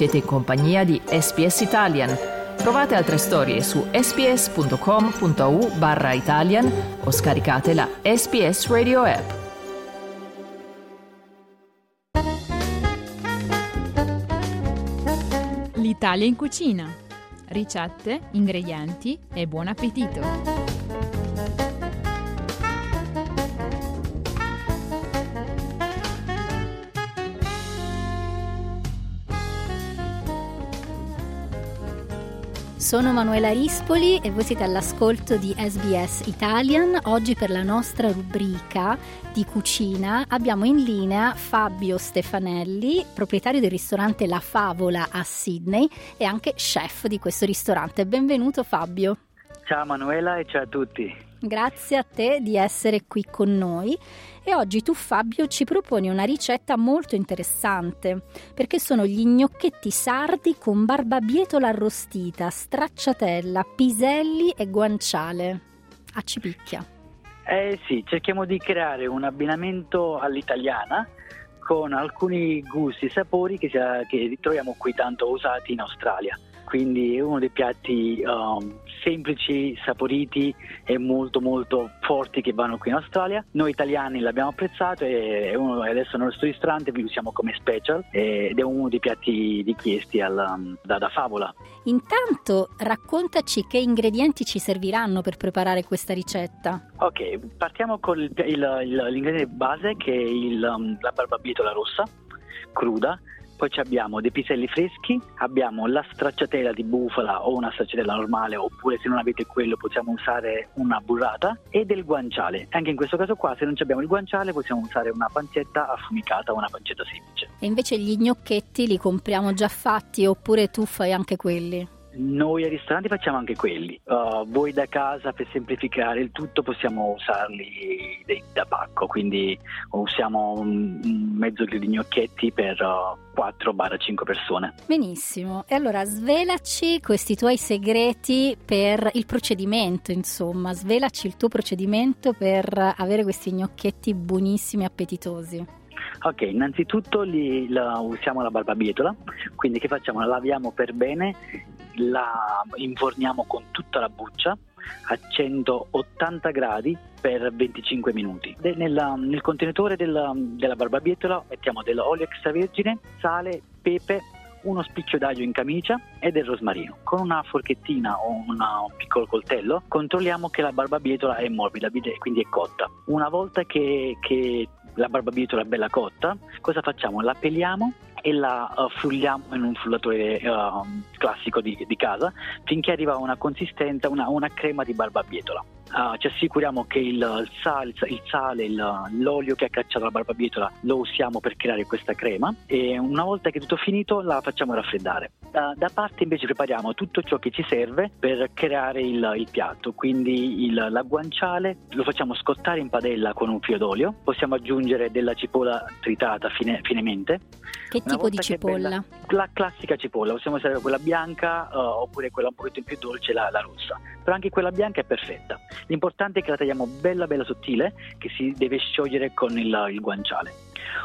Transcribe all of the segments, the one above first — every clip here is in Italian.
Siete in compagnia di SPS Italian. Trovate altre storie su sps.com.au barra Italian o scaricate la SPS Radio app. L'Italia in cucina. Ricette, ingredienti e buon appetito. Sono Manuela Rispoli e voi siete all'ascolto di SBS Italian. Oggi per la nostra rubrica di cucina abbiamo in linea Fabio Stefanelli, proprietario del ristorante La Favola a Sydney e anche chef di questo ristorante. Benvenuto Fabio. Ciao Manuela e ciao a tutti. Grazie a te di essere qui con noi e oggi tu Fabio ci proponi una ricetta molto interessante perché sono gli gnocchetti sardi con barbabietola arrostita, stracciatella, piselli e guanciale. A cipicchia. Eh sì, cerchiamo di creare un abbinamento all'italiana con alcuni gusti e sapori che, che troviamo qui tanto usati in Australia quindi è uno dei piatti um, semplici, saporiti e molto molto forti che vanno qui in Australia. Noi italiani l'abbiamo apprezzato e uno, adesso nel nostro ristorante vi usiamo come special ed è uno dei piatti richiesti al, um, da, da, favola. Intanto raccontaci che ingredienti ci serviranno per preparare questa ricetta. Ok, partiamo con il, il, il, l'ingrediente base che è um, la barbabietola rossa cruda poi abbiamo dei piselli freschi, abbiamo la stracciatella di bufala o una stracciatella normale oppure se non avete quello possiamo usare una burrata e del guanciale. Anche in questo caso qua se non abbiamo il guanciale possiamo usare una pancetta affumicata o una pancetta semplice. E invece gli gnocchetti li compriamo già fatti oppure tu fai anche quelli? Noi ai ristoranti facciamo anche quelli. Uh, voi da casa, per semplificare il tutto, possiamo usarli dei, da pacco, quindi usiamo un, un mezzo chilo di gnocchetti per uh, 4-5 persone. Benissimo. E allora svelaci questi tuoi segreti per il procedimento, insomma, svelaci il tuo procedimento per avere questi gnocchetti buonissimi e appetitosi. Ok, innanzitutto li, la, usiamo la barbabietola, quindi che facciamo? La laviamo per bene, la inforniamo con tutta la buccia a 180 gradi per 25 minuti. Nella, nel contenitore della, della barbabietola mettiamo dell'olio extravergine, sale, pepe, uno spicchio d'aglio in camicia e del rosmarino. Con una forchettina o una, un piccolo coltello controlliamo che la barbabietola è morbida, quindi è cotta. Una volta che, che la barbabietola bella cotta, cosa facciamo? La peliamo e la uh, frulliamo in un frullatore uh, classico di, di, casa finché arriva a una consistenza, una, una crema di barbabietola. Uh, ci assicuriamo che il, il sale, il, sale il, l'olio che ha cacciato la barbabietola lo usiamo per creare questa crema e una volta che è tutto finito la facciamo raffreddare. Uh, da parte invece prepariamo tutto ciò che ci serve per creare il, il piatto, quindi il, la guanciale lo facciamo scottare in padella con un filo d'olio, possiamo aggiungere della cipolla tritata fine, finemente. Che tipo di cipolla? La classica cipolla, possiamo usare quella bianca uh, oppure quella un pochettino più dolce, la, la rossa, però anche quella bianca è perfetta. L'importante è che la tagliamo bella bella sottile, che si deve sciogliere con il, il guanciale.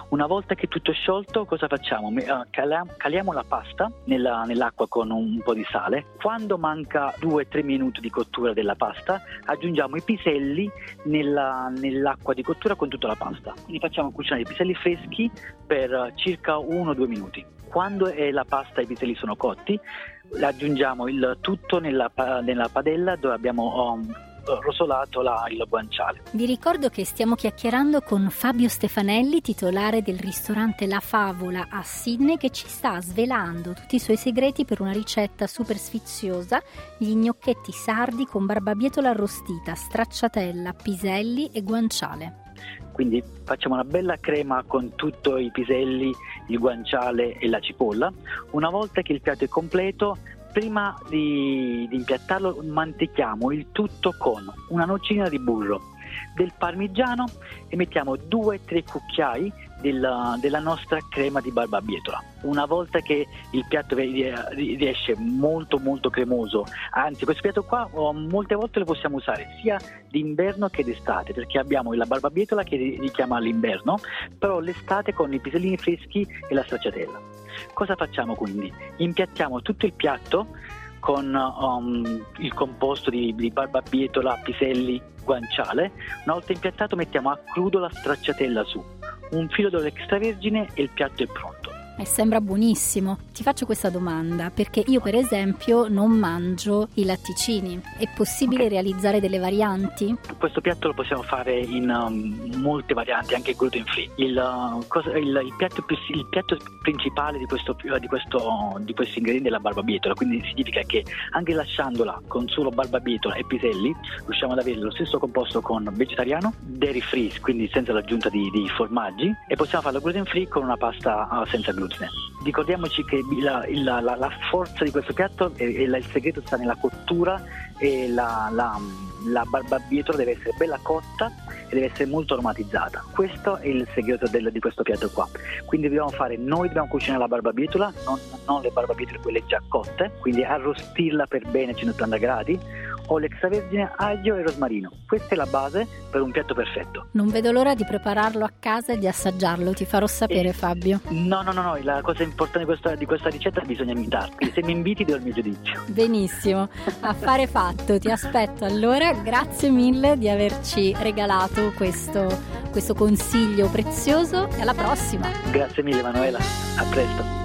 Una volta che è tutto sciolto, cosa facciamo? Eh, caliamo la pasta nella, nell'acqua con un po' di sale. Quando manca 2-3 minuti di cottura della pasta, aggiungiamo i piselli nella, nell'acqua di cottura con tutta la pasta. Quindi facciamo cucinare i piselli freschi per circa 1-2 minuti. Quando la pasta e i piselli sono cotti, aggiungiamo il tutto nella, nella padella dove abbiamo um, rosolato la, il guanciale. Vi ricordo che stiamo chiacchierando con Fabio Stefanelli, titolare del ristorante La Favola a Sydney, che ci sta svelando tutti i suoi segreti per una ricetta super sfiziosa, gli gnocchetti sardi con barbabietola arrostita, stracciatella, piselli e guanciale. Quindi facciamo una bella crema con tutti i piselli, il guanciale e la cipolla. Una volta che il piatto è completo prima di, di impiattarlo mantechiamo il tutto con una noccina di burro, del parmigiano e mettiamo 2-3 cucchiai della, della, nostra crema di barbabietola. Una volta che il piatto riesce molto molto cremoso, anzi questo piatto qua oh, molte volte lo possiamo usare sia d'inverno che d'estate perché abbiamo la barbabietola che richiama l'inverno, però l'estate con i pisellini freschi e la stracciatella. Cosa facciamo quindi? Impiattiamo tutto il piatto con um, il composto di, di barbabietola, piselli, guanciale. Una volta impiattato mettiamo a crudo la stracciatella su, un filo d'olio extravergine e il piatto è pronto. E sembra buonissimo. Ti faccio questa domanda perché io per esempio non mangio i latticini. È possibile okay. realizzare delle varianti? Questo piatto lo possiamo fare in um, molte varianti, anche gluten free. Il, uh, cosa, il, il, piatto, il piatto, principale di questo, di, questo, di questi ingredienti è la barbabietola, quindi significa che anche lasciandola con solo barbabietola e piselli riusciamo ad avere lo stesso composto con vegetariano, dairy free, quindi senza l'aggiunta di, di formaggi e possiamo farlo gluten free con una pasta uh, senza gluten glutine. Ricordiamoci che la, la, la, la forza di questo piatto e il segreto sta nella cottura e la, la barbabietola deve essere bella cotta e deve essere molto aromatizzata. Questo è il segreto del, di questo piatto qua. Quindi dobbiamo fare, noi dobbiamo cucinare la barbabietola, non, non le barbabietole quelle già cotte, quindi arrostirla per bene a 180 gradi olio extravergine, aglio e rosmarino. Questa è la base per un piatto perfetto. Non vedo l'ora di prepararlo a casa e di assaggiarlo, ti farò sapere e... Fabio. No, no, no, no, la cosa importante di questa, di questa ricetta bisogna imitarti. Se mi inviti do il mio giudizio. Benissimo, affare fatto, ti aspetto allora. Grazie mille di averci regalato questo, questo consiglio prezioso e alla prossima. Grazie mille Manuela, a presto.